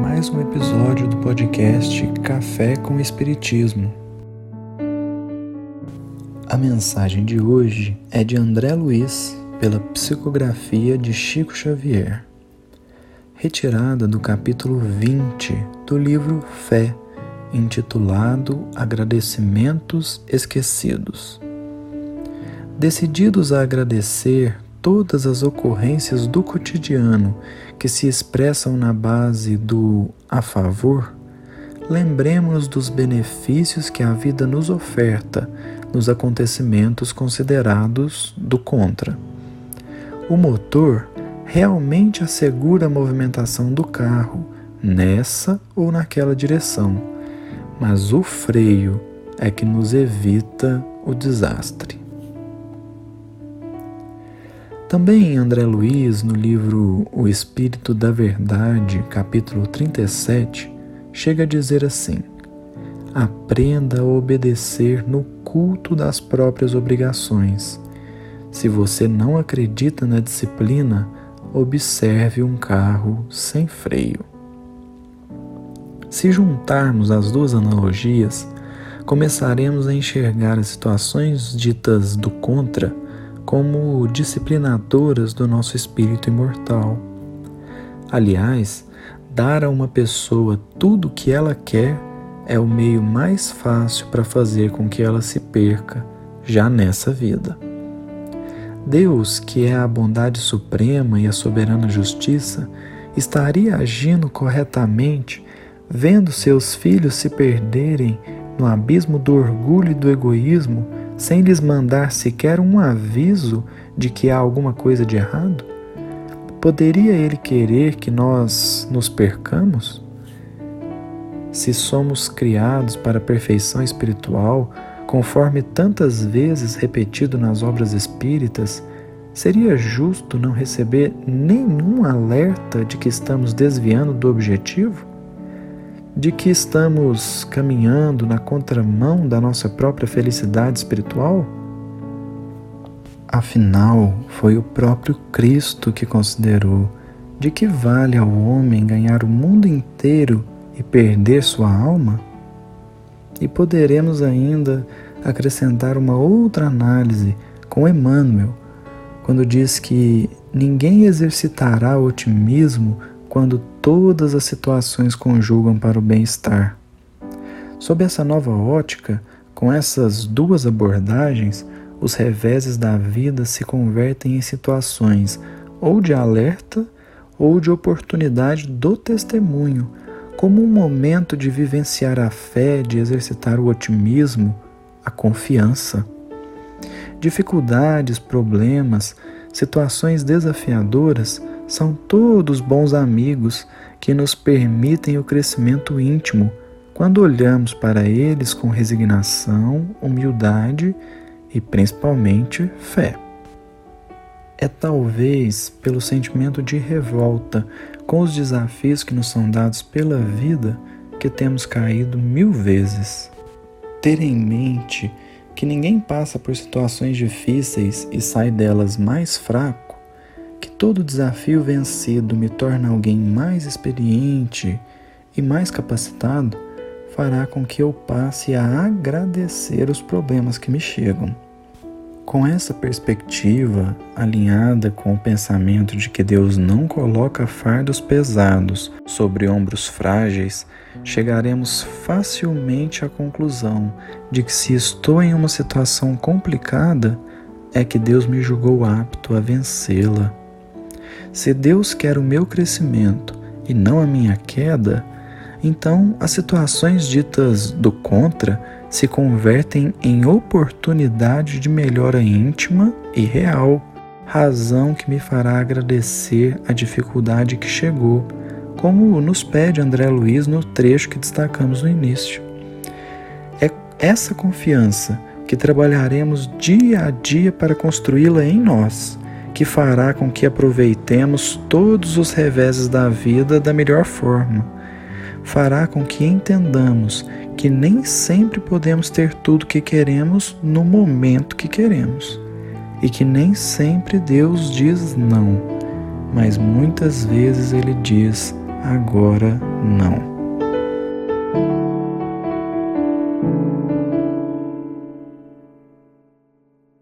mais um episódio do podcast Café com Espiritismo. A mensagem de hoje é de André Luiz, pela psicografia de Chico Xavier, retirada do capítulo 20 do livro Fé, intitulado Agradecimentos Esquecidos. Decididos a agradecer todas as ocorrências do cotidiano que se expressam na base do a favor, lembremos-nos dos benefícios que a vida nos oferta nos acontecimentos considerados do contra. O motor realmente assegura a movimentação do carro nessa ou naquela direção, mas o freio é que nos evita o desastre. Também André Luiz, no livro O Espírito da Verdade, capítulo 37, chega a dizer assim: Aprenda a obedecer no culto das próprias obrigações. Se você não acredita na disciplina, observe um carro sem freio. Se juntarmos as duas analogias, começaremos a enxergar as situações ditas do contra como disciplinadoras do nosso espírito imortal. Aliás, dar a uma pessoa tudo o que ela quer é o meio mais fácil para fazer com que ela se perca já nessa vida. Deus, que é a bondade suprema e a soberana justiça, estaria agindo corretamente, vendo seus filhos se perderem no abismo do orgulho e do egoísmo sem lhes mandar sequer um aviso de que há alguma coisa de errado? Poderia ele querer que nós nos percamos? Se somos criados para a perfeição espiritual, conforme tantas vezes repetido nas obras espíritas, seria justo não receber nenhum alerta de que estamos desviando do objetivo? De que estamos caminhando na contramão da nossa própria felicidade espiritual? Afinal, foi o próprio Cristo que considerou de que vale ao homem ganhar o mundo inteiro e perder sua alma? E poderemos ainda acrescentar uma outra análise com Emmanuel, quando diz que ninguém exercitará otimismo quando todas as situações conjugam para o bem-estar. Sob essa nova ótica, com essas duas abordagens, os reveses da vida se convertem em situações ou de alerta ou de oportunidade do testemunho, como um momento de vivenciar a fé, de exercitar o otimismo, a confiança. Dificuldades, problemas, situações desafiadoras são todos bons amigos que nos permitem o crescimento íntimo quando olhamos para eles com resignação, humildade e principalmente fé. É talvez pelo sentimento de revolta com os desafios que nos são dados pela vida que temos caído mil vezes. Ter em mente que ninguém passa por situações difíceis e sai delas mais fraco todo desafio vencido me torna alguém mais experiente e mais capacitado, fará com que eu passe a agradecer os problemas que me chegam. Com essa perspectiva, alinhada com o pensamento de que Deus não coloca fardos pesados sobre ombros frágeis, chegaremos facilmente à conclusão de que se estou em uma situação complicada, é que Deus me julgou apto a vencê-la. Se Deus quer o meu crescimento e não a minha queda, então as situações ditas do contra se convertem em oportunidade de melhora íntima e real, razão que me fará agradecer a dificuldade que chegou, como nos pede André Luiz no trecho que destacamos no início. É essa confiança que trabalharemos dia a dia para construí-la em nós que fará com que aproveitemos todos os reveses da vida da melhor forma. Fará com que entendamos que nem sempre podemos ter tudo que queremos no momento que queremos e que nem sempre Deus diz não, mas muitas vezes Ele diz agora Não.